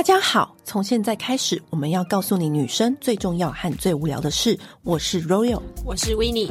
大家好，从现在开始，我们要告诉你女生最重要和最无聊的事。我是 Royal，我是 Winnie。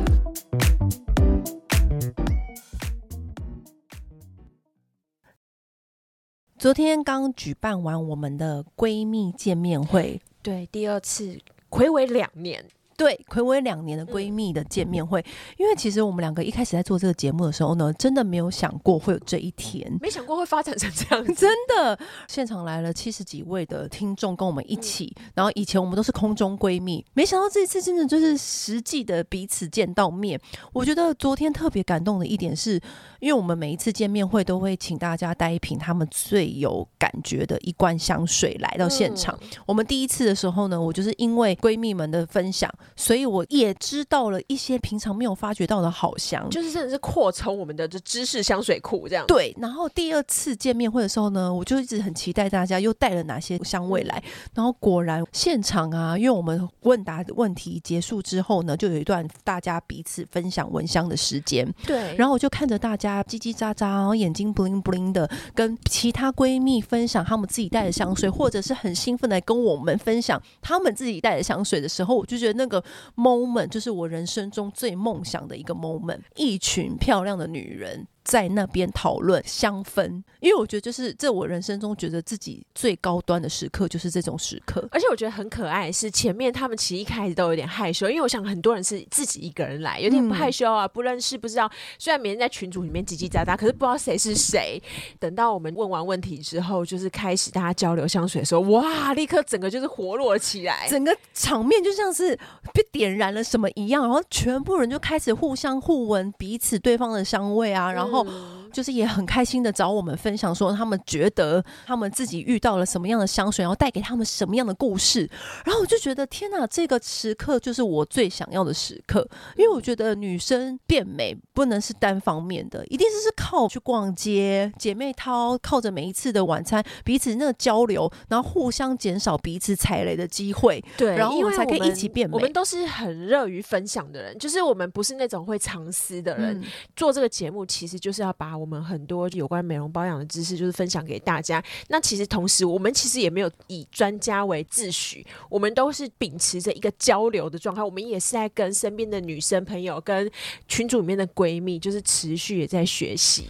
昨天刚举办完我们的闺蜜见面会，对，第二次，暌违两年。对，睽违两年的闺蜜的见面会，因为其实我们两个一开始在做这个节目的时候呢，真的没有想过会有这一天，没想过会发展成这样子。真的，现场来了七十几位的听众跟我们一起，然后以前我们都是空中闺蜜，没想到这一次真的就是实际的彼此见到面。我觉得昨天特别感动的一点是，因为我们每一次见面会都会请大家带一瓶他们最有感觉的一罐香水来到现场。我们第一次的时候呢，我就是因为闺蜜们的分享。所以我也知道了一些平常没有发觉到的好香，就是真的是扩充我们的这知识香水库这样。对，然后第二次见面会的时候呢，我就一直很期待大家又带了哪些香味来。然后果然现场啊，因为我们问答问题结束之后呢，就有一段大家彼此分享闻香的时间。对，然后我就看着大家叽叽喳喳，然后眼睛 bling bling 的，跟其他闺蜜分享她们自己带的香水，或者是很兴奋的跟我们分享她们自己带的香水的时候，我就觉得那个。Moment 就是我人生中最梦想的一个 moment，一群漂亮的女人。在那边讨论香氛，因为我觉得就是这我人生中觉得自己最高端的时刻就是这种时刻，而且我觉得很可爱。是前面他们其实一开始都有点害羞，因为我想很多人是自己一个人来，有点不害羞啊，不认识不知道。虽然每天在群组里面叽叽喳喳，可是不知道谁是谁。等到我们问完问题之后，就是开始大家交流香水的时候，哇，立刻整个就是活络起来，整个场面就像是被点燃了什么一样，然后全部人就开始互相互闻彼此对方的香味啊，然后。后。嗯就是也很开心的找我们分享，说他们觉得他们自己遇到了什么样的香水，然后带给他们什么样的故事。然后我就觉得天哪，这个时刻就是我最想要的时刻，因为我觉得女生变美不能是单方面的，一定是是靠去逛街、姐妹淘，靠着每一次的晚餐，彼此那个交流，然后互相减少彼此踩雷的机会。对，然后我们才可以一起变美。我们都是很乐于分享的人，就是我们不是那种会藏私的人。嗯、做这个节目其实就是要把我们很多有关美容保养的知识，就是分享给大家。那其实同时，我们其实也没有以专家为自诩，我们都是秉持着一个交流的状态。我们也是在跟身边的女生朋友、跟群组里面的闺蜜，就是持续也在学习。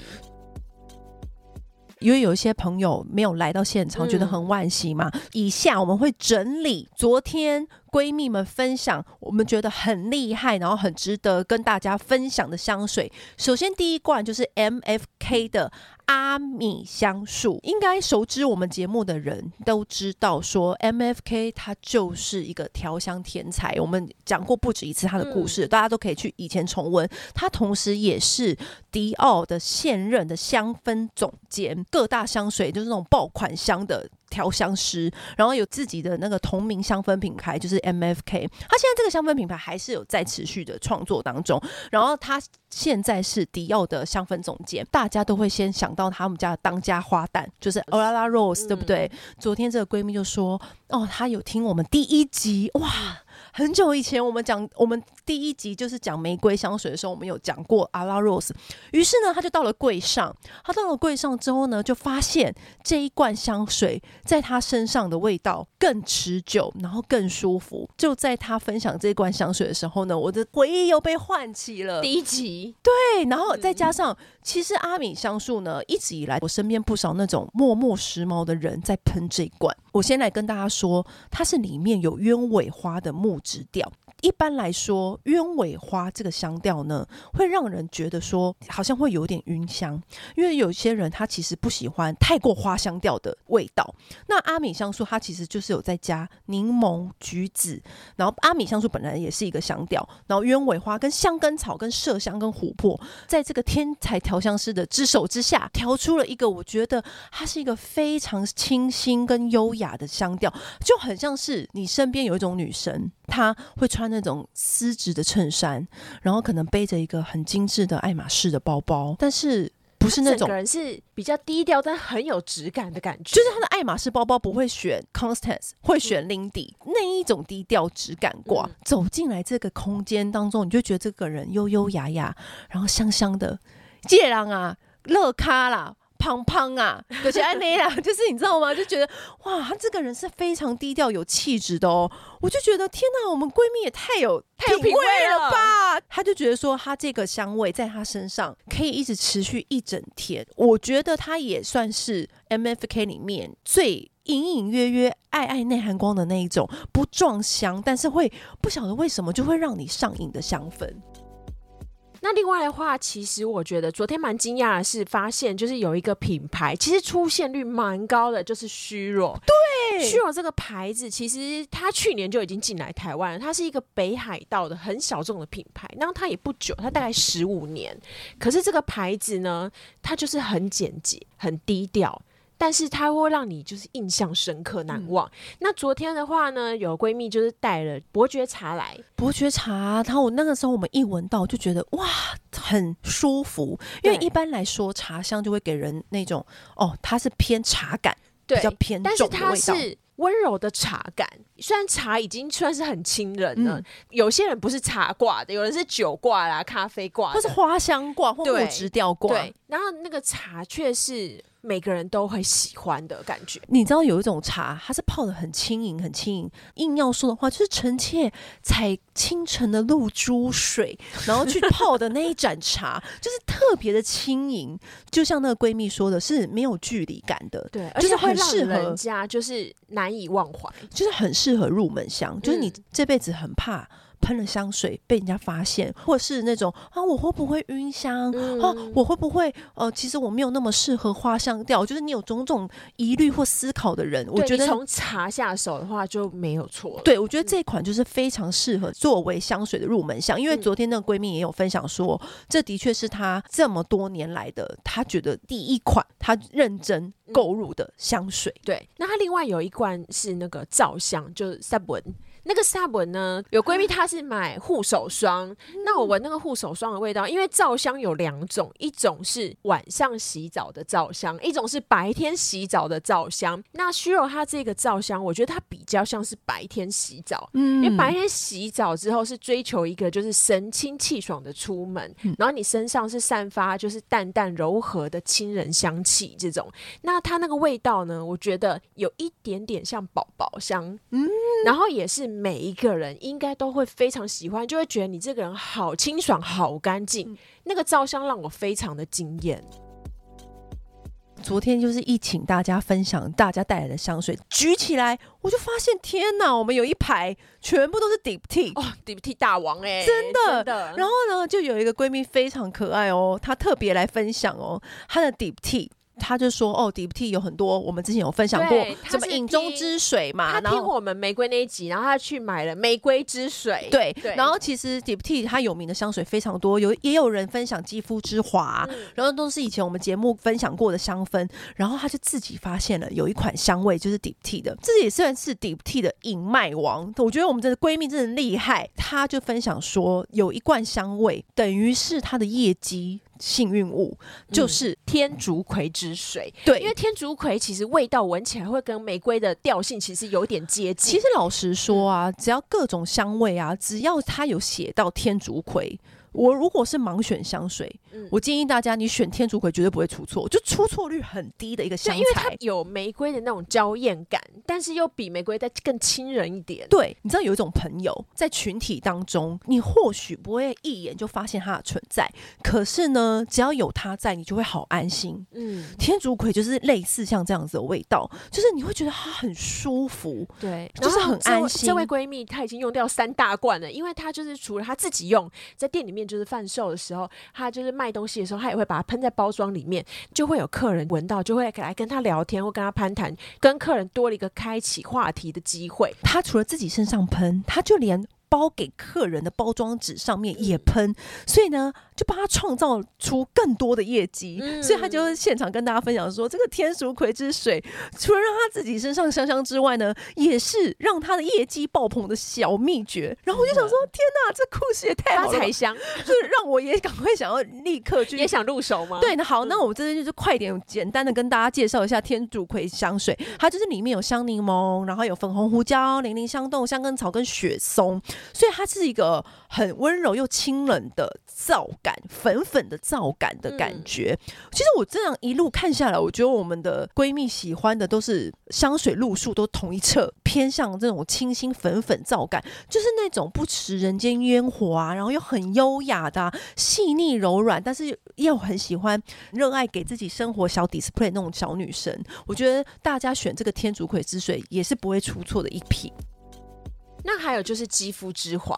因为有一些朋友没有来到现场，觉得很惋惜嘛。以下我们会整理昨天闺蜜们分享，我们觉得很厉害，然后很值得跟大家分享的香水。首先第一罐就是 MFK 的阿米香树，应该熟知我们节目的人都知道，说 MFK 它就是一个调香天才。我们讲过不止一次他的故事，大家都可以去以前重温。他同时也是迪奥的现任的香氛总监，各大香水就是那种爆款香的。调香师，然后有自己的那个同名香氛品牌，就是 MFK。他现在这个香氛品牌还是有在持续的创作当中。然后他现在是迪奥的香氛总监，大家都会先想到他们家的当家花旦，就是 Aurora Rose，对不对？嗯、昨天这个闺蜜就说：“哦，他有听我们第一集，哇！”很久以前，我们讲我们第一集就是讲玫瑰香水的时候，我们有讲过阿拉 rose。于是呢，他就到了柜上，他到了柜上之后呢，就发现这一罐香水在他身上的味道更持久，然后更舒服。就在他分享这一罐香水的时候呢，我的回忆又被唤起了。第一集，对，然后再加上，其实阿米香树呢，一直以来我身边不少那种默默时髦的人在喷这一罐。我先来跟大家说，它是里面有鸢尾花的木质调。一般来说，鸢尾花这个香调呢，会让人觉得说好像会有点晕香，因为有些人他其实不喜欢太过花香调的味道。那阿米香素它其实就是有在加柠檬、橘子，然后阿米香素本来也是一个香调，然后鸢尾花跟香根草、跟麝香、跟琥珀，在这个天才调香师的之手之下，调出了一个我觉得它是一个非常清新跟优雅的香调，就很像是你身边有一种女神，她会穿。那种丝质的衬衫，然后可能背着一个很精致的爱马仕的包包，但是不是那种人是比较低调但很有质感的感觉。就是他的爱马仕包包不会选 Constance，会选 Lindy、嗯、那一种低调质感挂。嗯、走进来这个空间当中，你就觉得这个人优优雅雅，然后香香的。借郎啊，乐咖啦。胖胖啊，有些安内啊，就是你知道吗？就觉得哇，她这个人是非常低调有气质的哦。我就觉得天哪，我们闺蜜也太有太有品味了吧？她就觉得说，她这个香味在她身上可以一直持续一整天。我觉得她也算是 MFK 里面最隐隐约约爱爱内含光的那一种，不撞香，但是会不晓得为什么就会让你上瘾的香氛。那另外的话，其实我觉得昨天蛮惊讶的是，发现就是有一个品牌，其实出现率蛮高的，就是虚弱。对，虚弱这个牌子，其实它去年就已经进来台湾了。它是一个北海道的很小众的品牌，然后它也不久，它大概十五年。可是这个牌子呢，它就是很简洁、很低调。但是它会让你就是印象深刻难忘。嗯、那昨天的话呢，有闺蜜就是带了伯爵茶来，伯爵茶，然后我那个时候我们一闻到就觉得哇，很舒服。因为一般来说茶香就会给人那种哦，它是偏茶感，对比较偏重的味道。但是它是温柔的茶感，虽然茶已经算是很亲人了，嗯、有些人不是茶挂的，有人是酒挂啦、咖啡挂，或是花香挂或木质调挂。对，然后那个茶却是。每个人都会喜欢的感觉。你知道有一种茶，它是泡的很轻盈，很轻盈。硬要说的话，就是臣妾采清晨的露珠水，然后去泡的那一盏茶，就是特别的轻盈。就像那个闺蜜说的，是没有距离感的，对，就是很适合人家，就是难以忘怀，就是很适合入门香。就是你这辈子很怕。喷了香水被人家发现，或者是那种啊，我会不会晕香？嗯、啊，我会不会呃，其实我没有那么适合花香调。就是你有种种疑虑或思考的人，我觉得从茶下手的话就没有错。对，我觉得这款就是非常适合作为香水的入门香。因为昨天那个闺蜜也有分享说，嗯、这的确是她这么多年来的，她觉得第一款她认真购入的香水。嗯、对，那她另外有一罐是那个皂香，就是 Sabon 那个 Sabon 呢，有闺蜜她是买护手霜，那我闻那个护手霜的味道，因为皂香有两种，一种是晚上洗澡的皂香，一种是白天洗澡的皂香。那虚柔它这个皂香，我觉得它比较像是白天洗澡，嗯，因为白天洗澡之后是追求一个就是神清气爽的出门，然后你身上是散发就是淡淡柔和的亲人香气这种，那它那个味道呢，我觉得有一点点像宝宝香，嗯，然后也是。每一个人应该都会非常喜欢，就会觉得你这个人好清爽、好干净。嗯、那个照相让我非常的惊艳。昨天就是一请大家分享大家带来的香水，举起来我就发现，天哪！我们有一排全部都是 Diptyque 哦，Diptyque 大王哎、欸，真的真的。然后呢，就有一个闺蜜非常可爱哦，她特别来分享哦，她的 Diptyque。他就说：“哦，Diptyque 有很多，我们之前有分享过，什么影中之水嘛。他听我们玫瑰那一集，然后他去买了玫瑰之水。对，對然后其实 Diptyque 它有名的香水非常多，有也有人分享肌肤之华，嗯、然后都是以前我们节目分享过的香氛。然后他就自己发现了有一款香味，就是 Diptyque 的，这也算是 Diptyque 的隐卖王。我觉得我们这个闺蜜真的厉害，她就分享说有一罐香味，等于是她的业绩。”幸运物就是天竺葵之水，对，因为天竺葵其实味道闻起来会跟玫瑰的调性其实有点接近。其实老实说啊，只要各种香味啊，只要它有写到天竺葵。我如果是盲选香水，嗯、我建议大家你选天竺葵绝对不会出错，就出错率很低的一个香材，因为它有玫瑰的那种娇艳感，但是又比玫瑰再更亲人一点。对，你知道有一种朋友在群体当中，你或许不会一眼就发现它的存在，可是呢，只要有他在，你就会好安心。嗯，天竺葵就是类似像这样子的味道，就是你会觉得它很舒服，对，就是很安心。这位闺蜜她已经用掉三大罐了，因为她就是除了她自己用，在店里面。就是贩售的时候，她就是卖东西的时候，他也会把它喷在包装里面，就会有客人闻到，就会来跟他聊天或跟他攀谈，跟客人多了一个开启话题的机会。他除了自己身上喷，他就连。包给客人的包装纸上面也喷，所以呢，就帮他创造出更多的业绩。嗯、所以他就现场跟大家分享说，这个天竺葵之水，除了让他自己身上香香之外呢，也是让他的业绩爆棚的小秘诀。然后我就想说，嗯、天哪，这故事也太好了，发财香，就是让我也赶快想要立刻去，也想入手吗？对，那好，那我们这边就是快点简单的跟大家介绍一下天竺葵香水，它就是里面有香柠檬，然后有粉红胡椒、零陵香豆、香根草跟雪松。所以它是一个很温柔又清冷的皂感，粉粉的皂感的感觉。嗯、其实我这样一路看下来，我觉得我们的闺蜜喜欢的都是香水路数都同一侧，偏向这种清新粉粉皂感，就是那种不食人间烟火啊，然后又很优雅的、啊、细腻柔软，但是又很喜欢热爱给自己生活小 display 那种小女生。我觉得大家选这个天竺葵之水也是不会出错的一瓶。那还有就是肌肤之华，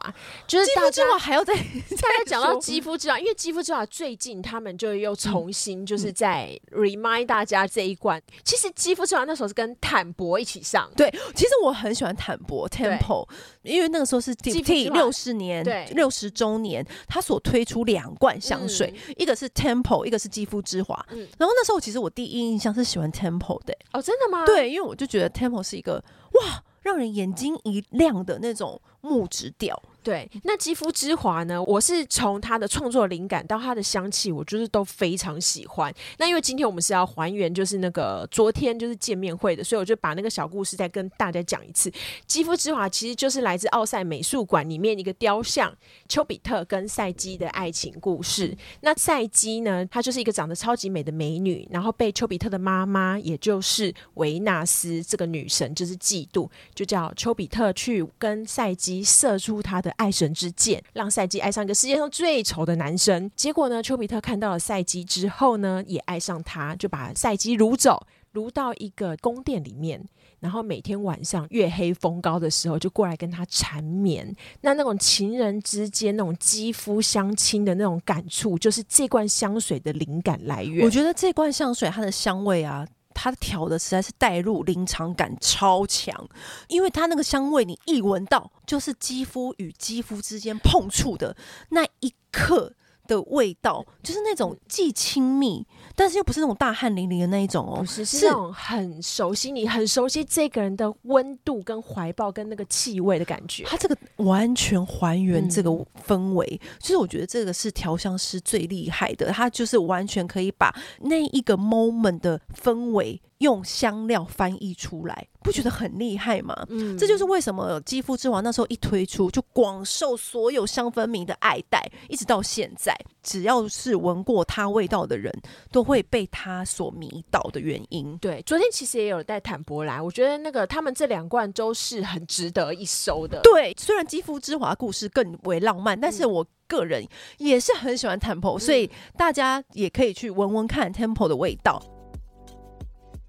就是肌肤之华还要再 大家讲到肌肤之华，因为肌肤之华最近他们就又重新就是在 remind 大家这一罐。嗯、其实肌肤之华那时候是跟坦博一起上，对，其实我很喜欢坦博 Temple，因为那个时候是 Diptyque 六十年，对，六十周年，他所推出两罐香水，嗯、一个是 Temple，一个是肌肤之华。嗯、然后那时候其实我第一印象是喜欢 Temple 的，哦，真的吗？对，因为我就觉得 Temple 是一个哇。让人眼睛一亮的那种木质调。对，那肌肤之华呢？我是从它的创作灵感到它的香气，我就是都非常喜欢。那因为今天我们是要还原，就是那个昨天就是见面会的，所以我就把那个小故事再跟大家讲一次。肌肤之华其实就是来自奥赛美术馆里面一个雕像丘比特跟赛姬的爱情故事。那赛姬呢，她就是一个长得超级美的美女，然后被丘比特的妈妈，也就是维纳斯这个女神，就是嫉妒，就叫丘比特去跟赛姬射出他的。爱神之箭，让赛姬爱上一个世界上最丑的男生。结果呢，丘比特看到了赛姬之后呢，也爱上他，就把赛姬掳走，掳到一个宫殿里面，然后每天晚上月黑风高的时候，就过来跟他缠绵。那那种情人之间那种肌肤相亲的那种感触，就是这罐香水的灵感来源。我觉得这罐香水它的香味啊。它调的实在是带入临场感超强，因为它那个香味，你一闻到就是肌肤与肌肤之间碰触的那一刻。的味道就是那种既亲密，但是又不是那种大汗淋漓的那一种哦，不是，是那种很熟悉你，很熟悉这个人的温度跟怀抱跟那个气味的感觉。它这个完全还原这个氛围，就是我觉得这个是调香师最厉害的，他就是完全可以把那一个 moment 的氛围用香料翻译出来。不觉得很厉害吗？嗯，这就是为什么肌肤之华那时候一推出就广受所有香氛迷的爱戴，一直到现在，只要是闻过它味道的人，都会被它所迷倒的原因。对，昨天其实也有带坦博来，我觉得那个他们这两罐都是很值得一收的。对，虽然肌肤之华故事更为浪漫，但是我个人也是很喜欢 Temple，所以大家也可以去闻闻看 Temple 的味道。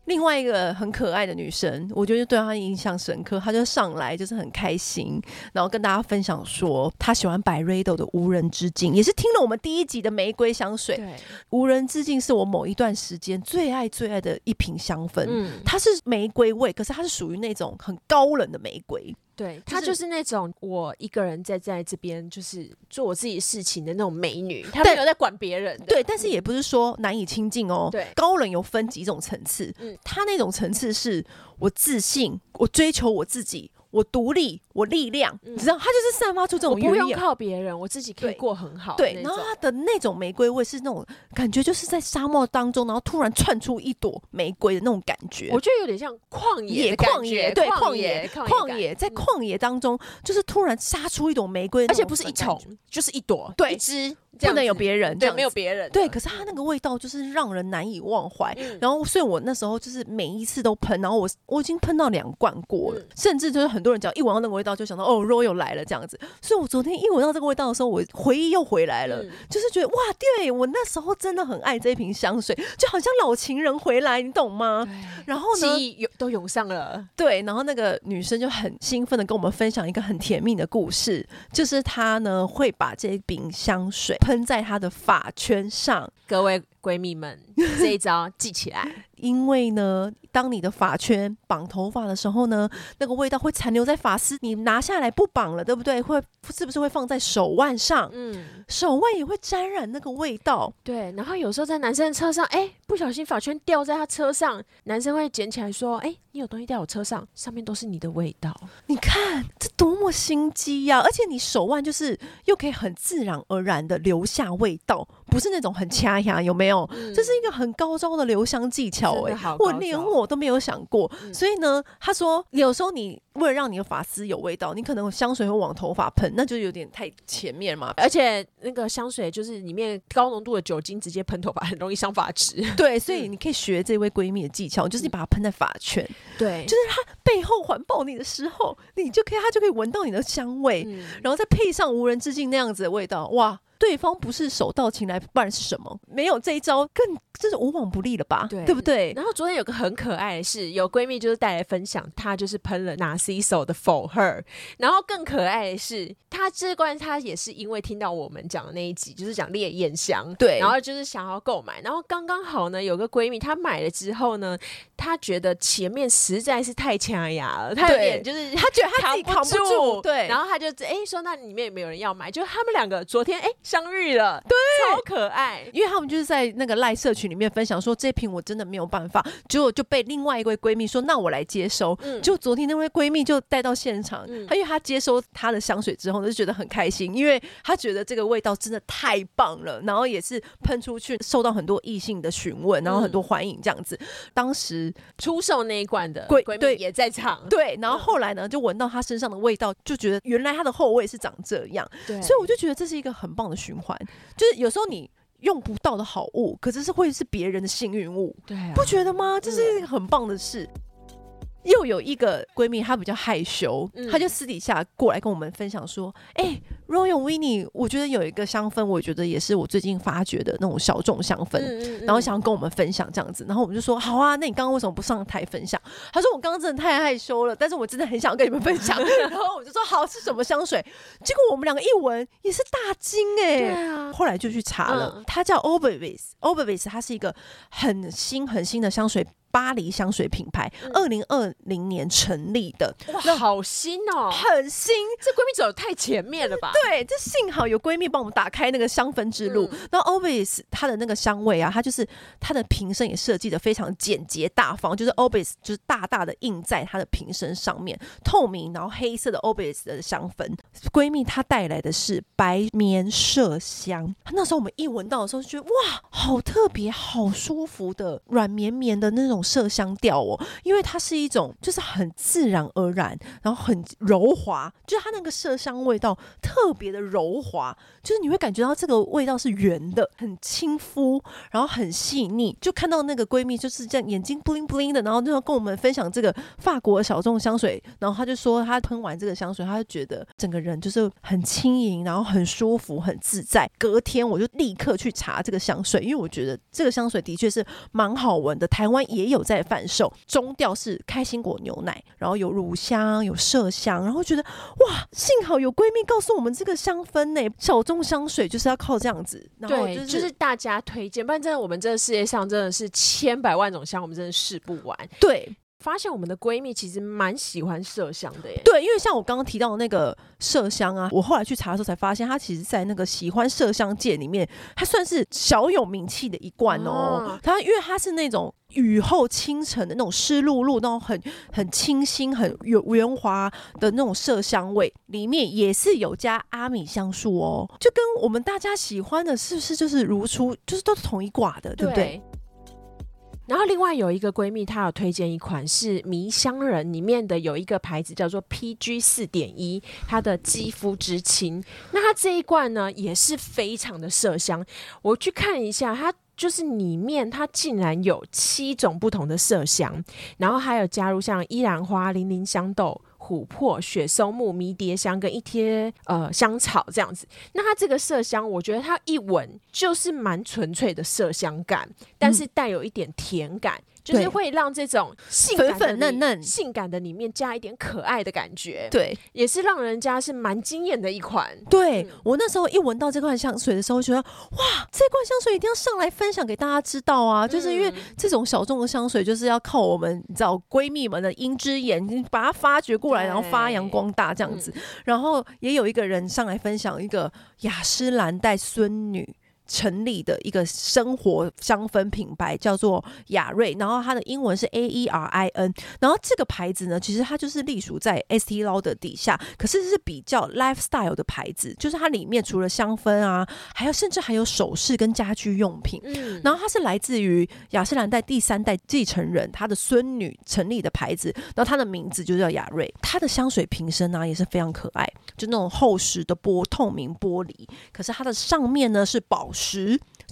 另外一个很可爱的女生，我觉得对她印象深刻。她就上来就是很开心，然后跟大家分享说，她喜欢 Byredo 的无人之境，也是听了我们第一集的玫瑰香水。对，无人之境是我某一段时间最爱最爱的一瓶香氛。嗯，它是玫瑰味，可是它是属于那种很高冷的玫瑰。对，她就是那种我一个人在在这边就是做我自己事情的那种美女，她没有在管别人。对，但是也不是说难以亲近哦。对，高冷有分几种层次，嗯，她那种层次是我自信，我追求我自己。我独立，我力量，嗯、你知道，他就是散发出这种不用靠别人，我自己可以过很好。对，然后他的那种玫瑰味是那种感觉，就是在沙漠当中，然后突然窜出一朵玫瑰的那种感觉。我觉得有点像旷野，旷野，对，旷野，旷野，在旷野当中，就是突然杀出一朵玫瑰，而且不是一丛，就是一朵，对，一支。不能有别人，对，没有别人。对，可是它那个味道就是让人难以忘怀。然后，所以我那时候就是每一次都喷，然后我我已经喷到两罐过了，甚至就是很多人只要一闻到那个味道，就想到哦，Royal 来了。这样子。所以我昨天一闻到这个味道的时候，我回忆又回来了，就是觉得哇，对我那时候真的很爱这一瓶香水，就好像老情人回来，你懂吗？然后呢，记忆都涌上了。对，然后那个女生就很兴奋的跟我们分享一个很甜蜜的故事，就是她呢会把这一瓶香水喷在她的发圈上，各位闺蜜们，这一招记起来。因为呢，当你的发圈绑头发的时候呢，那个味道会残留在发丝，你拿下来不绑了，对不对？会是不是会放在手腕上？嗯，手腕也会沾染那个味道。对，然后有时候在男生的车上，哎，不小心发圈掉在他车上，男生会捡起来说：“哎，你有东西掉我车上，上面都是你的味道。”你看这多么心机呀！而且你手腕就是又可以很自然而然的留下味道。不是那种很掐牙，有没有？这、嗯、是一个很高招的留香技巧哎、欸！我连我过，都没有想过。嗯、所以呢，他说有时候你为了让你的发丝有味道，你可能香水会往头发喷，那就有点太前面嘛。而且那个香水就是里面高浓度的酒精直接喷头发，很容易伤发质。对，所以你可以学这位闺蜜的技巧，就是你把它喷在发圈，对，就是它背后环抱你的时候，你就可以，它就可以闻到你的香味，嗯、然后再配上无人之境那样子的味道，哇！对方不是手到擒来，不然是什么？没有这一招，更真是无往不利了吧？对，对不对？然后昨天有个很可爱的是，有闺蜜就是带来分享，她就是喷了 Narciso 的 For Her。然后更可爱的是，她这关她也是因为听到我们讲的那一集，就是讲烈焰香，对，然后就是想要购买。然后刚刚好呢，有个闺蜜她买了之后呢，她觉得前面实在是太掐牙了，她有点就是她觉得她自己扛不住，对。然后她就哎说，那里面有没有人要买？就他们两个昨天哎。相遇了，对，超可爱，因为他们就是在那个赖社群里面分享说，这瓶我真的没有办法，结果就被另外一位闺蜜说，那我来接收。嗯，就昨天那位闺蜜就带到现场，嗯，她因为她接收她的香水之后，就觉得很开心，因为她觉得这个味道真的太棒了，然后也是喷出去，受到很多异性的询问，然后很多欢迎这样子。当时出售那一罐的闺蜜也在场，对，然后后来呢，就闻到她身上的味道，就觉得原来她的后味是长这样，对，所以我就觉得这是一个很棒的。循环就是有时候你用不到的好物，可是是会是别人的幸运物，对啊，不觉得吗？这是一个很棒的事。又有一个闺蜜，她比较害羞，嗯、她就私底下过来跟我们分享说：“哎、欸、，Royal Winnie，我觉得有一个香氛，我觉得也是我最近发掘的那种小众香氛，嗯嗯嗯，然后想要跟我们分享这样子。然后我们就说：好啊，那你刚刚为什么不上台分享？她说：我刚刚真的太害羞了，但是我真的很想跟你们分享。然后我就说：好，是什么香水？结果我们两个一闻也是大惊哎、欸，对啊。后来就去查了，嗯、它叫 Oberweis，Oberweis 它是一个很新很新的香水。”巴黎香水品牌，二零二零年成立的，哇，好新哦，很新。这闺蜜走的太前面了吧？对，这幸好有闺蜜帮我们打开那个香氛之路。那 Oberweis 它的那个香味啊，它就是它的瓶身也设计的非常简洁大方，就是 Oberweis 就是大大的印在它的瓶身上面，透明然后黑色的 Oberweis 的香氛。闺蜜她带来的是白棉麝香，那时候我们一闻到的时候就觉得哇，好特别，好舒服的软绵绵的那种。麝香调哦，因为它是一种就是很自然而然，然后很柔滑，就是它那个麝香味道特别的柔滑，就是你会感觉到这个味道是圆的，很亲肤，然后很细腻。就看到那个闺蜜就是这样眼睛 bling bling 的，然后就要跟我们分享这个法国小众香水，然后她就说她喷完这个香水，她就觉得整个人就是很轻盈，然后很舒服，很自在。隔天我就立刻去查这个香水，因为我觉得这个香水的确是蛮好闻的，台湾也有。在贩售，中调是开心果牛奶，然后有乳香，有麝香，然后觉得哇，幸好有闺蜜告诉我们这个香氛呢，小众香水就是要靠这样子，然后就是、就是大家推荐，不然真的我们这个世界上真的是千百万种香，我们真的试不完。对。发现我们的闺蜜其实蛮喜欢麝香的耶。对，因为像我刚刚提到的那个麝香啊，我后来去查的时候才发现，它其实，在那个喜欢麝香界里面，它算是小有名气的一罐哦。它因为它是那种雨后清晨的那种湿漉漉、那种很很清新、很有圆滑的那种麝香味，里面也是有加阿米香素哦，就跟我们大家喜欢的是不是就是如出，就是都是同一挂的，对不对？对然后另外有一个闺蜜，她有推荐一款是迷香人里面的有一个牌子叫做 PG 四点一，它的肌肤之亲。那它这一罐呢也是非常的麝香，我去看一下，它就是里面它竟然有七种不同的麝香，然后还有加入像依兰花、零零香豆。琥珀、雪松木、迷迭香跟一贴呃香草这样子，那它这个麝香，我觉得它一闻就是蛮纯粹的麝香感，但是带有一点甜感。嗯就是会让这种性感粉粉嫩嫩、性感的里面加一点可爱的感觉，对，也是让人家是蛮惊艳的一款。对、嗯、我那时候一闻到这款香水的时候，觉得哇，这款香水一定要上来分享给大家知道啊！嗯、就是因为这种小众的香水，就是要靠我们你知道闺蜜们的鹰之眼，把它发掘过来，然后发扬光大这样子。嗯、然后也有一个人上来分享一个雅诗兰黛孙女。成立的一个生活香氛品牌，叫做雅瑞，然后它的英文是 A E R I N，然后这个牌子呢，其实它就是隶属在 Estee Lauder 底下，可是是比较 lifestyle 的牌子，就是它里面除了香氛啊，还有甚至还有首饰跟家居用品，嗯，然后它是来自于雅诗兰黛第三代继承人他的孙女成立的牌子，然后它的名字就叫雅瑞，它的香水瓶身呢也是非常可爱，就那种厚实的玻透明玻璃，可是它的上面呢是宝石，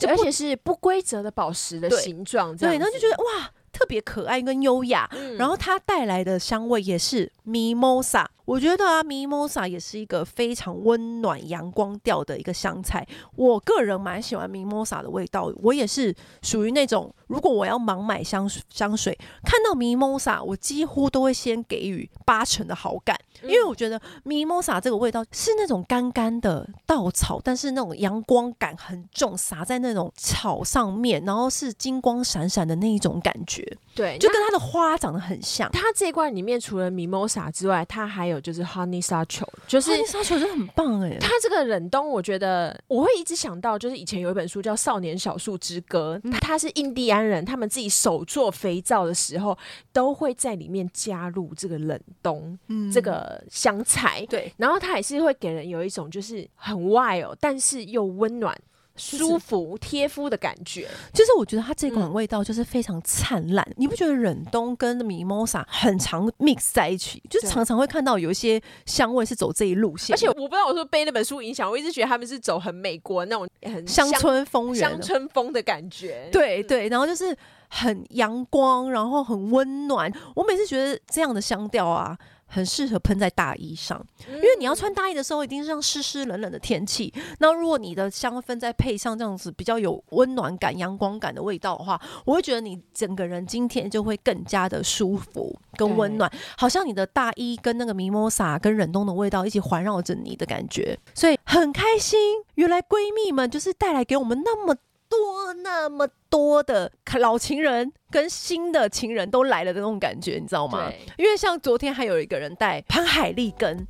而且是不规则的宝石的形状，对，然后就觉得哇，特别可爱跟优雅，嗯，然后它带来的香味也是 Mimosa。我觉得啊，Mimosa 也是一个非常温暖、阳光调的一个香菜。我个人蛮喜欢 Mimosa 的味道，我也是属于那种，如果我要盲买香香水，看到 Mimosa，我几乎都会先给予八成的好感，因为我觉得 Mimosa 这个味道是那种干干的稻草，但是那种阳光感很重，洒在那种草上面，然后是金光闪闪的那一种感觉。对，就跟它的花长得很像。它这一罐里面除了 Mimosa 之外，它还有就是 Honey Satchel，就是 Honey Satchel 真的很棒哎。它这个冷冬，我觉得我会一直想到，就是以前有一本书叫《少年小树之歌》，嗯，它是印第安人他们自己手做肥皂的时候，都会在里面加入这个冷冬，嗯，这个香材。对，然后它也是会给人有一种就是很 wild，但是又温暖。舒服贴肤的感觉，就是我觉得它这款味道就是非常灿烂，嗯。你不觉得忍冬跟 Mimosa 很常 mix 在一起？就是常常会看到有一些香味是走这一路线。而且我不知道我是被那本书影响，我一直觉得他们是走很美国那种很乡村风、乡村风的感觉。对对，然后就是很阳光，然后很温暖。我每次觉得这样的香调啊。很适合喷在大衣上，因为你要穿大衣的时候，一定是这样湿湿冷冷的天气。那如果你的香氛再配上这样子比较有温暖感、阳光感的味道的话，我会觉得你整个人今天就会更加的舒服跟温暖，好像你的大衣跟那个 Mimosa 跟忍冬的味道一起环绕着你的感觉，所以很开心。原来闺蜜们就是带来给我们那么多那么多的老情人跟新的情人都来了的那种感觉，你知道吗？因为像昨天还有一个人带潘海利根。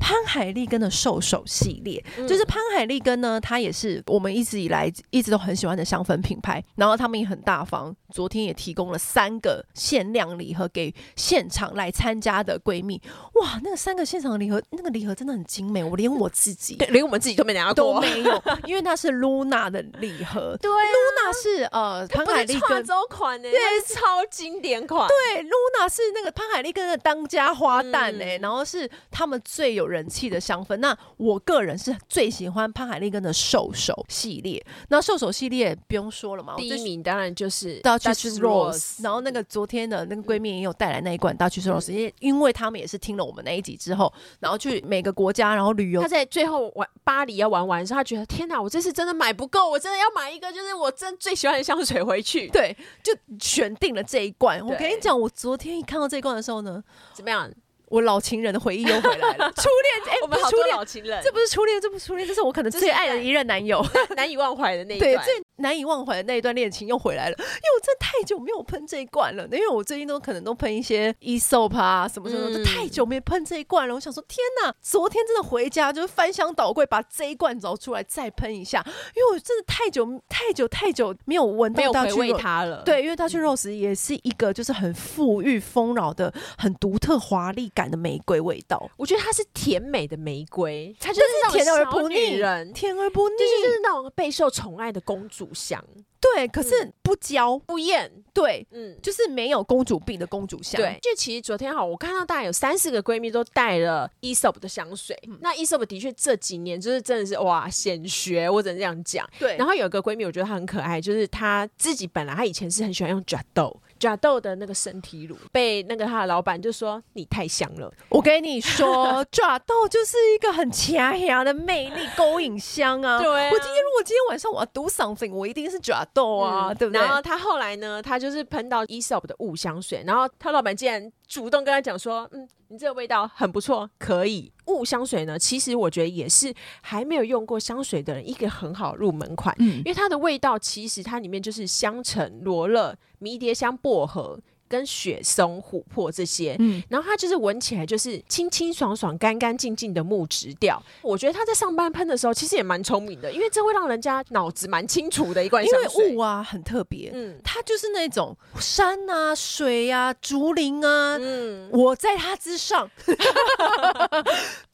潘海利根的兽首系列，嗯，就是潘海利根呢，它也是我们一直以来一直都很喜欢的香氛品牌。然后他们也很大方，昨天也提供了三个限量礼盒给现场来参加的闺蜜。哇，那个三个现场的礼盒，那个礼盒真的很精美，我连我自己，对，连我们自己都没拿过，都没有，因为那是 Luna 的礼盒。对，啊，Luna 是呃潘海利跟周款呢，对，超经典款。对，Luna 是那个潘海利跟的当家花旦呢，嗯，然后是他们最有人气的香氛，那我个人是最喜欢潘海利跟的兽首系列。那兽首系列不用说了嘛，第一名当然就是 Duchess Rose。然后那个昨天的那个闺蜜也有带来那一罐 Duchess Rose，因为因为他们也是听了我们那一集之后，然后去每个国家然后旅游。他在最后玩巴黎要玩完的时候，他觉得天哪，我这次真的买不够，我真的要买一个，就是我真最喜欢的香水回去。对，就选定了这一罐。我跟你讲，我昨天一看到这一罐的时候呢，怎么样？我老情人的回忆又回来了，初恋哎、欸，我们好多老情人，这不是初恋，这不是初恋，这是我可能最爱的一任男友，难以忘怀的那一段，对，最难以忘怀的那一段恋情又回来了，因为我真的太久没有喷这一罐了，因为我最近都可能都喷一些 Aesop 啊什么什么，就太久没喷这一罐了。我想说，天哪，昨天真的回家就是翻箱倒柜把这一罐找出来再喷一下，因为我真的太久太久太久没有闻到没有回味它了。对，因为 Duchess Rose 也是一个就是很富裕丰饶的、很独特华丽感的玫瑰味道。我觉得它是甜美的玫瑰，它就是甜而不腻人，甜而不腻，就是就是那种备受宠爱的公主香。对，可是不娇、嗯、不艳，对，嗯，就是没有公主病的公主香。对，就其实昨天哈，我看到大概有三四个闺蜜都带了 Aesop 的香水。嗯、那 Aesop 的确这几年就是真的是哇显学，我只能这样讲。对，然后有一个闺蜜，我觉得她很可爱，就是她自己本来她以前是很喜欢用 Jadot。假豆的那个身体乳被那个他的老板就说，你太香了。我跟你说，贾豆就是一个很强强的魅力勾引香啊。对啊，我今天如果今天晚上我要 do something，我一定是贾豆啊，嗯，对不对？然后他后来呢，他就是喷到 Aesop 的雾香水，然后他老板竟然主动跟他讲说，嗯。你这个味道很不错，可以。雾香水呢，其实我觉得也是还没有用过香水的人一个很好入门款，嗯，因为它的味道其实它里面就是香橙、罗勒、迷迭香、薄荷。跟雪松、琥珀这些。嗯，然后它就是闻起来就是清清爽爽、干干净净的木质调。我觉得他在上班喷的时候，其实也蛮聪明的，因为这会让人家脑子蛮清楚的一罐香水。因为雾啊很特别，嗯，它就是那种山啊、水啊、竹林啊，嗯，我在它之上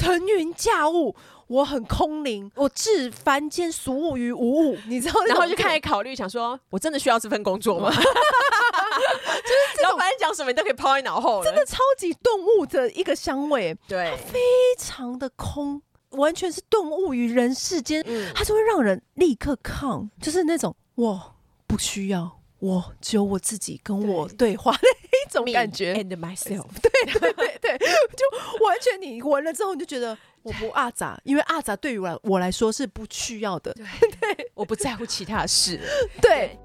驾雾。我很空灵，我置凡间俗物于无物，你知道？然后就开始考虑，想说我真的需要这份工作吗？就是老板讲什么，你都可以抛在脑后。真的超级顿悟的一个香味，对，非常的空，完全是顿悟于人世间，嗯，它就会让人立刻抗，就是那种我不需要，我只有我自己跟我对话的一种感觉。And myself，对对对对，就完全你闻了之后，你就觉得。我不阿杂，因为阿杂对于我来我来说是不需要的。对，对我不在乎其他的事。对，对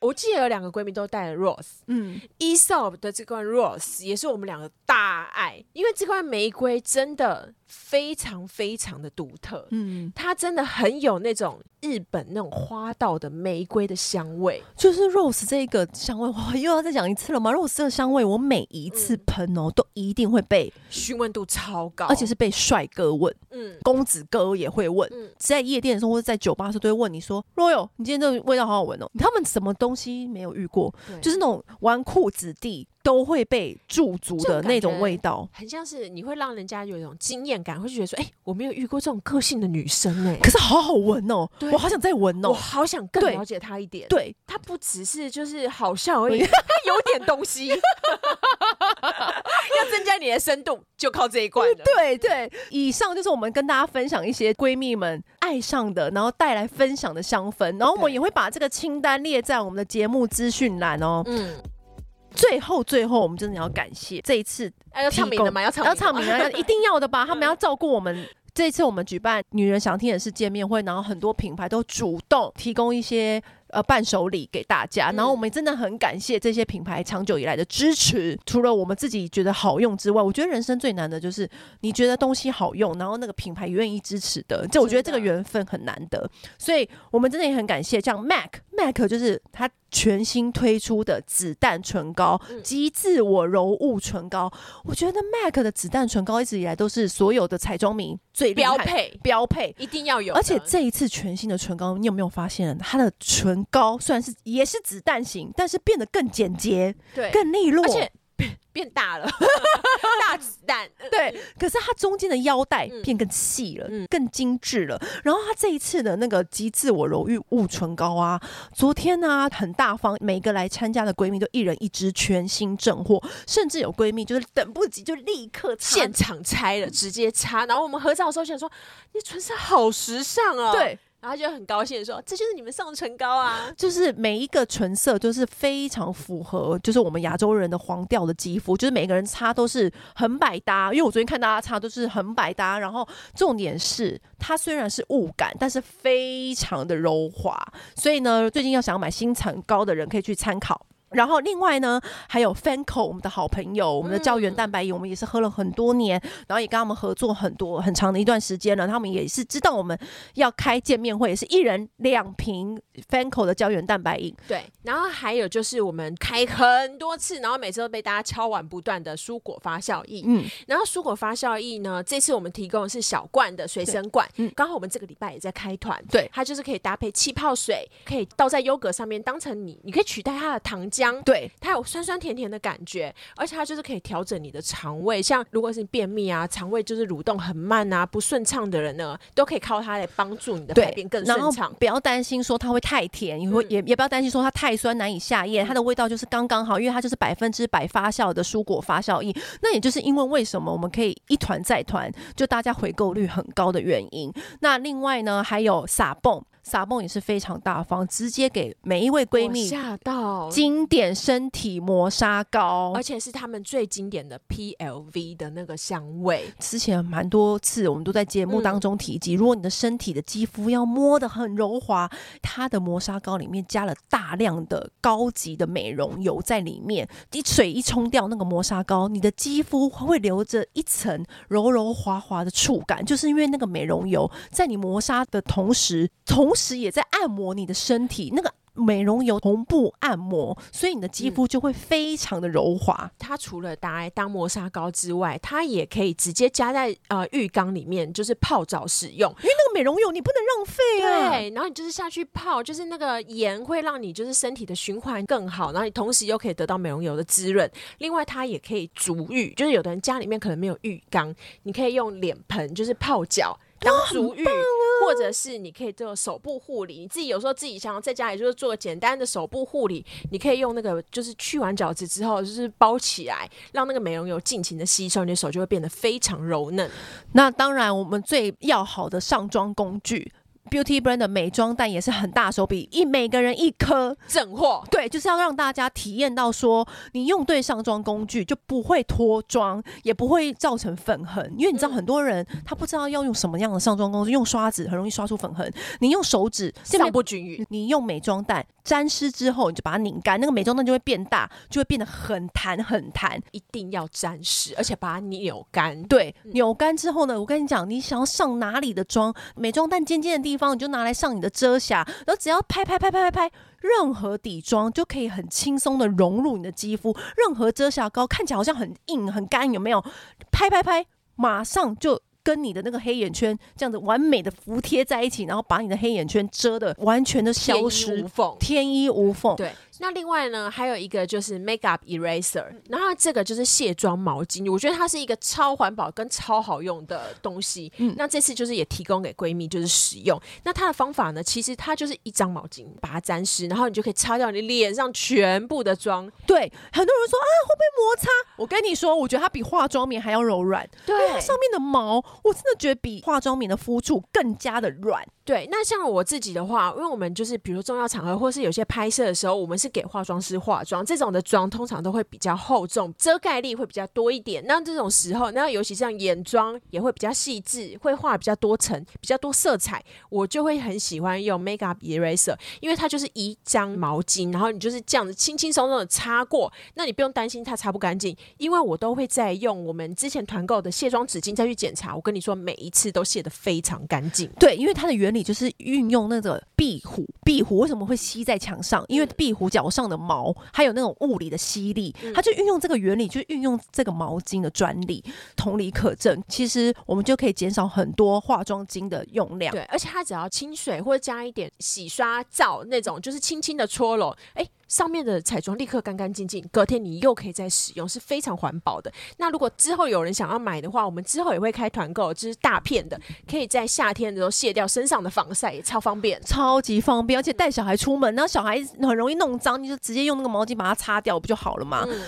我记得有两个闺蜜都带了 Rose，嗯，Aesop 的这罐 Rose 也是我们两个大爱，因为这罐玫瑰真的非常非常的独特。嗯，它真的很有那种。日本那种花道的玫瑰的香味，就是 Rose 这个香味，哇，又要再讲一次了吗？Rose 这个香味，我每一次喷哦，嗯、都一定会被询问度超高，而且是被帅哥问，嗯，公子哥也会问，嗯，在夜店的时候或者在酒吧的时候都会问你说，Royal，你今天这个味道好好闻哦，他们什么东西没有遇过？就是那种纨绔子弟。都会被驻足的那种味道，很像是你会让人家有一种惊艳感，会觉得说：“哎、欸，我没有遇过这种个性的女生哎、欸，可是好好闻哦，我好想再闻哦，我好想更了解她一点。”对，她不只是就是好笑而已，她有点东西，要增加你的深度，就靠这一罐了。对对，以上就是我们跟大家分享一些闺蜜们爱上的，然后带来分享的香氛，然后我们也会把这个清单列在我们的节目资讯栏哦。嗯。最后，最后，我们真的要感谢这一次要唱名的吗？要唱要唱名啊，一定要的吧？他们要照顾我们。这一次我们举办女人想听的是见面会，然后很多品牌都主动提供一些呃伴手礼给大家，然后我们真的很感谢这些品牌长久以来的支持。除了我们自己觉得好用之外，我觉得人生最难的就是你觉得东西好用，然后那个品牌愿意支持的，这我觉得这个缘分很难得。所以我们真的也很感谢，像 MAC MAC 就是它。全新推出的子弹唇膏，极致我柔雾唇膏，我觉得 MAC 的子弹唇膏一直以来都是所有的彩妆迷最标配，标配一定要有。而且这一次全新的唇膏，你有没有发现它的唇膏虽然是也是子弹型，但是变得更简洁，对，更利落，而且。变大了，大子弹。对，可是它中间的腰带变更细了，嗯，更精致了。然后它这一次的那个极自我柔雾唇膏啊，昨天呢、啊、很大方，每个来参加的闺蜜都一人一支全新正货，甚至有闺蜜就是等不及就立刻现场拆了，直接擦。然后我们合照的时候想说，你唇色好时尚啊，对。然后就很高兴说：“这就是你们上唇膏啊！就是每一个唇色都是非常符合，就是我们亚洲人的黄调的肌肤，就是每个人擦都是很百搭。因为我昨天看大家擦都是很百搭，然后重点是它虽然是雾感，但是非常的柔滑。所以呢，最近要想要买新唇膏的人可以去参考。”然后另外呢，还有 Fanco 我们的好朋友，我们的胶原蛋白饮，我们也是喝了很多年，然后也跟他们合作很多很长的一段时间了。他们也是知道我们要开见面会，也是一人两瓶 Fanco 的胶原蛋白饮。对，然后还有就是我们开很多次，然后每次都被大家敲碗不断的蔬果发酵液。嗯，然后蔬果发酵液呢，这次我们提供的是小罐的随身罐。嗯，刚好我们这个礼拜也在开团。对，它就是可以搭配气泡水，可以倒在优格上面，当成你，你可以取代它的糖浆。对，它有酸酸甜甜的感觉，而且它就是可以调整你的肠胃。像如果是便秘啊，肠胃就是蠕动很慢啊，不顺畅的人呢，都可以靠它来帮助你的排便更顺畅。不要担心说它会太甜，也会也也不要担心说它太酸难以下咽，它的味道就是刚刚好，因为它就是百分之百发酵的蔬果发酵液。那也就是因为为什么我们可以一团再团，就大家回购率很高的原因。那另外呢，还有撒泵。撒梦也是非常大方，直接给每一位闺蜜吓到经典身体磨砂膏，而且是他们最经典的 PLV 的那个香味。之前蛮多次我们都在节目当中提及，嗯、如果你的身体的肌肤要摸得很柔滑，它的磨砂膏里面加了大量的高级的美容油在里面，你水一冲掉那个磨砂膏，你的肌肤会留着一层柔柔滑滑的触感，就是因为那个美容油在你磨砂的同时同。同时也在按摩你的身体，那个美容油同步按摩，所以你的肌肤就会非常的柔滑。它除了拿来当磨砂膏之外，它也可以直接加在呃浴缸里面，就是泡澡使用。因为那个美容油你不能浪费啊。对，然后你就是下去泡，就是那个盐会让你就是身体的循环更好，然后你同时又可以得到美容油的滋润。另外，它也可以足浴，就是有的人家里面可能没有浴缸，你可以用脸盆就是泡脚。当足浴，或者是你可以做手部护理。你自己有时候自己想要在家里就是做个简单的手部护理，你可以用那个就是去完角质之后，就是包起来，让那个美容油尽情的吸收，你的手就会变得非常柔嫩。那当然，我们最要好的上妆工具。Beauty brand 的美妆蛋也是很大手笔，一每个人一颗整货。对，就是要让大家体验到说，你用对上妆工具就不会脱妆，也不会造成粉痕。因为你知道很多人他不知道要用什么样的上妆工具，用刷子很容易刷出粉痕。你用手指上不均匀，你用美妆蛋沾湿之后，你就把它拧干，那个美妆蛋就会变大，就会变得很弹很弹。一定要沾湿，而且把它扭干。对，扭干之后呢，我跟你讲，你想要上哪里的妆，美妆蛋尖尖的地方。你就拿来上你的遮瑕，然后只要拍拍拍拍拍拍，任何底妆就可以很轻松的融入你的肌肤。任何遮瑕膏看起来好像很硬很干，有没有？拍拍拍，马上就跟你的那个黑眼圈这样子完美的服贴在一起，然后把你的黑眼圈遮的完全的消失，天衣无缝。天衣无缝。对。那另外呢，还有一个就是 Makeup Eraser，然后这个就是卸妆毛巾，我觉得它是一个超环保跟超好用的东西。嗯，那这次就是也提供给闺蜜就是使用。那它的方法呢，其实它就是一张毛巾，把它沾湿，然后你就可以擦掉你脸上全部的妆。对，很多人说啊，会不会摩擦？我跟你说，我觉得它比化妆棉还要柔软。对，它上面的毛，我真的觉得比化妆棉的肤触更加的软。对，那像我自己的话，因为我们就是比如重要场合，或是有些拍摄的时候，我们是给化妆师化妆，这种的妆通常都会比较厚重，遮盖力会比较多一点。那这种时候，那尤其像眼妆也会比较细致，会画比较多层，比较多色彩，我就会很喜欢用 Makeup Eraser，因为它就是一张毛巾，然后你就是这样子轻轻松松的擦过，那你不用担心它擦不干净，因为我都会再用我们之前团购的卸妆纸巾再去检查。我跟你说，每一次都卸得非常干净。对，因为它的原。你就是运用那个壁虎，壁虎为什么会吸在墙上？因为壁虎脚上的毛还有那种物理的吸力，它就运用这个原理，就运用这个毛巾的专利，同理可证。其实我们就可以减少很多化妆巾的用量。对，而且它只要清水或者加一点洗刷皂那种，就是轻轻的搓揉，哎。上面的彩妆立刻干干净净，隔天你又可以再使用，是非常环保的。那如果之后有人想要买的话，我们之后也会开团购，就是大片的，可以在夏天的时候卸掉身上的防晒，也超方便，超级方便。而且带小孩出门，然后小孩很容易弄脏，你就直接用那个毛巾把它擦掉，不就好了吗？嗯。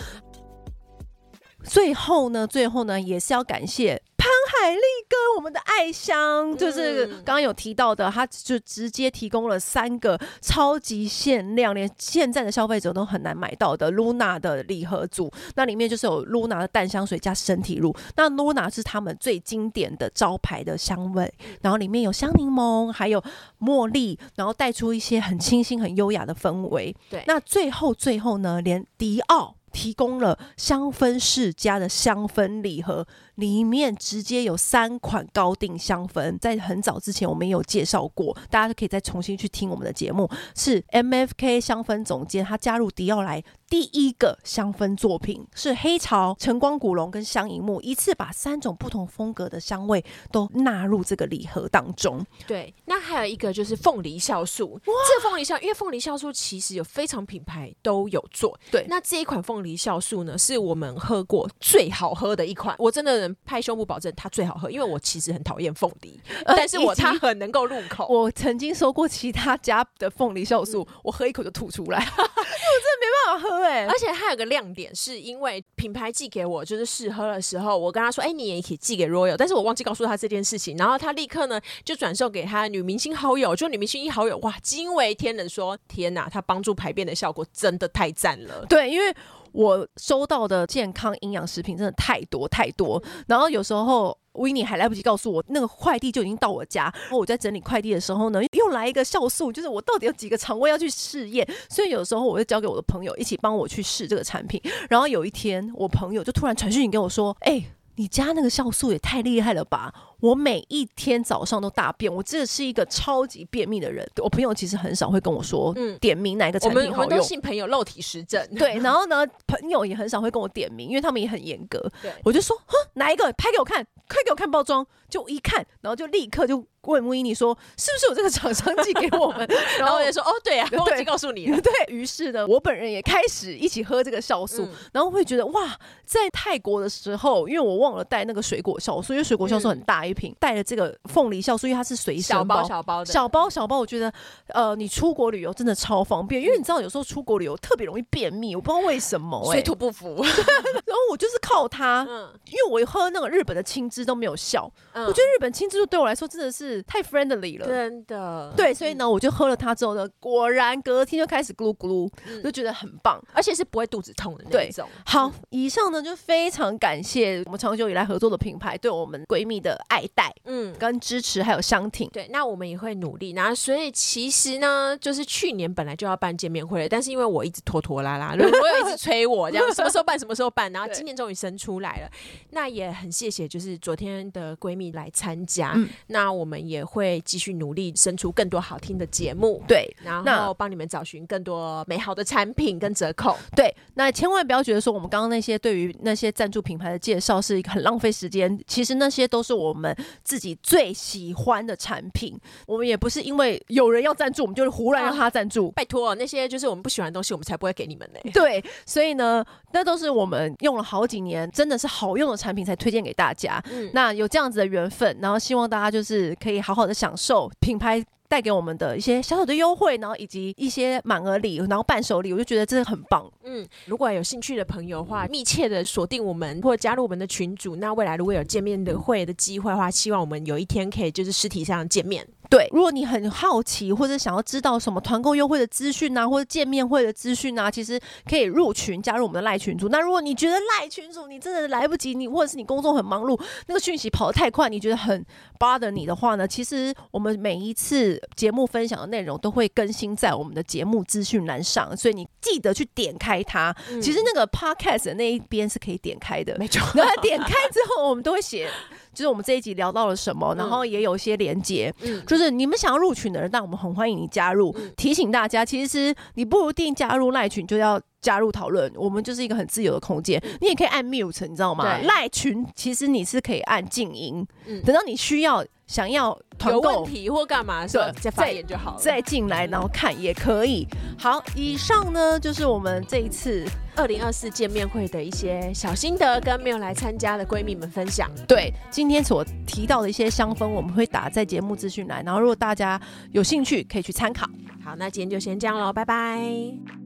最后呢，最后呢，也是要感谢。海利跟我们的爱香，就是刚刚有提到的，他就直接提供了三个超级限量，连现在的消费者都很难买到的 Luna 的礼盒组。那里面就是有 Luna 的淡香水加身体乳。那 Luna 是他们最经典的招牌的香味，然后里面有香柠檬，还有茉莉，然后带出一些很清新、很优雅的氛围。对，那最后最后呢，连迪奥提供了香氛世家的香氛礼盒。里面直接有三款高定香氛，在很早之前我们也有介绍过，大家都可以再重新去听我们的节目。是 MFK 香氛总监他加入迪奥来第一个香氛作品，是黑潮、晨光古龙跟香银木，一次把三种不同风格的香味都纳入这个礼盒当中。对，那还有一个就是凤梨酵素，哇这凤梨酵，因为凤梨酵素其实有非常品牌都有做。对，那这一款凤梨酵素呢，是我们喝过最好喝的一款，我真的。拍胸脯保证它最好喝，因为我其实很讨厌凤梨，但是我它很能够入口。我曾经收过其他家的凤梨酵素，嗯、我喝一口就吐出来，我真的没办法喝哎、欸。而且它有个亮点，是因为品牌寄给我就是试喝的时候，我跟他说：“哎、欸，你也可以寄给 Royal。”但是我忘记告诉他这件事情，然后他立刻呢就转售给他女明星好友，就女明星一好友哇惊为天人，说：“天哪，他帮助排便的效果真的太赞了。”对，因为。我收到的健康营养食品真的太多太多，然后有时候我跟你还来不及告诉我，那个快递就已经到我家。然后我在整理快递的时候呢，又来一个酵素，就是我到底有几个肠胃要去试验，所以有时候我会交给我的朋友一起帮我去试这个产品。然后有一天，我朋友就突然传讯息给我说：“哎、你家那个酵素也太厉害了吧！”我每一天早上都大便，我真的是一个超级便秘的人。我朋友其实很少会跟我说，嗯，点名哪个产品好用。我们都信朋友肉体实证。对，然后呢，朋友也很少会跟我点名，因为他们也很严格。对，我就说，哼，哪一个拍给我看，快给我看包装，就一看，然后就立刻就。问木伊妮说：“是不是有这个厂商寄给我们？” 然后我也说：“哦，对啊，忘记告诉你了。”对，于是呢，我本人也开始一起喝这个酵素，嗯、然后会觉得哇，在泰国的时候，因为我忘了带那个水果酵素，因为水果酵素很大一瓶，带、嗯、了这个凤梨酵素，因为它是随小包小包的，小包小包。我觉得呃，你出国旅游真的超方便，因为你知道有时候出国旅游特别容易便秘，我不知道为什么、欸，水土不服。然后我就是靠它，嗯、因为我喝那个日本的青汁都没有效，嗯、我觉得日本青汁对我来说真的是太 friendly 了。真的，对，所以呢，我就喝了它之后呢，果然隔天就开始咕噜咕噜，嗯、就觉得很棒，而且是不会肚子痛的那种。好，以上呢就非常感谢我们长久以来合作的品牌对我们闺蜜的爱戴，嗯，跟支持还有相挺。对，那我们也会努力。然后所以其实呢，就是去年本来就要办见面会了，但是因为我一直拖拖拉拉，我有一直催我这样，什么时候办，什么时候办，然后今年终于生出来了。那也很谢谢，就是昨天的闺蜜来参加，嗯、那我们也会继续。努力生出更多好听的节目，对，然后帮你们找寻更多美好的产品跟折扣，对。那千万不要觉得说我们刚刚那些对于那些赞助品牌的介绍是一个很浪费时间，其实那些都是我们自己最喜欢的产品。我们也不是因为有人要赞助，我们就是胡乱让他赞助。啊，拜托，那些就是我们不喜欢的东西，我们才不会给你们呢。对，所以呢，那都是我们用了好几年，真的是好用的产品才推荐给大家。嗯，那有这样子的缘分，然后希望大家就是可以好好的享受。品牌带给我们的一些小小的优惠，然后以及一些满额礼，然后伴手礼，我就觉得真的很棒。嗯，如果有兴趣的朋友的话，密切的锁定我们或者加入我们的群组，那未来如果有见面的会的机会的话，希望我们有一天可以就是实体上见面。对，如果你很好奇或者想要知道什么团购优惠的资讯啊，或者见面会的资讯啊，其实可以入群加入我们的赖群组。那如果你觉得赖群组你真的来不及，你或者是你工作很忙碌，那个讯息跑得太快，你觉得很 bother 你的话呢？其实我们每一次节目分享的内容都会更新在我们的节目资讯栏上，所以你记得去点开它。嗯、其实那个 podcast 的那一边是可以点开的，没错。然后点开之后，我们都会写。就是我们这一集聊到了什么，然后也有一些连接，嗯，就是你们想要入群的人，但我们很欢迎你加入。嗯、提醒大家，其实你不一定加入赖群就要加入讨论，我们就是一个很自由的空间，嗯、你也可以按 mute，你知道吗？赖对群其实你是可以按静音，嗯、等到你需要。想要有问题或干嘛的时候再发言就好了，再进来然后看也可以。好，以上呢就是我们这一次二零二四见面会的一些小心得，跟没有来参加的闺蜜们分享。对，今天所提到的一些香氛，我们会打在节目资讯栏，然后如果大家有兴趣，可以去参考。好，那今天就先这样喽，拜拜。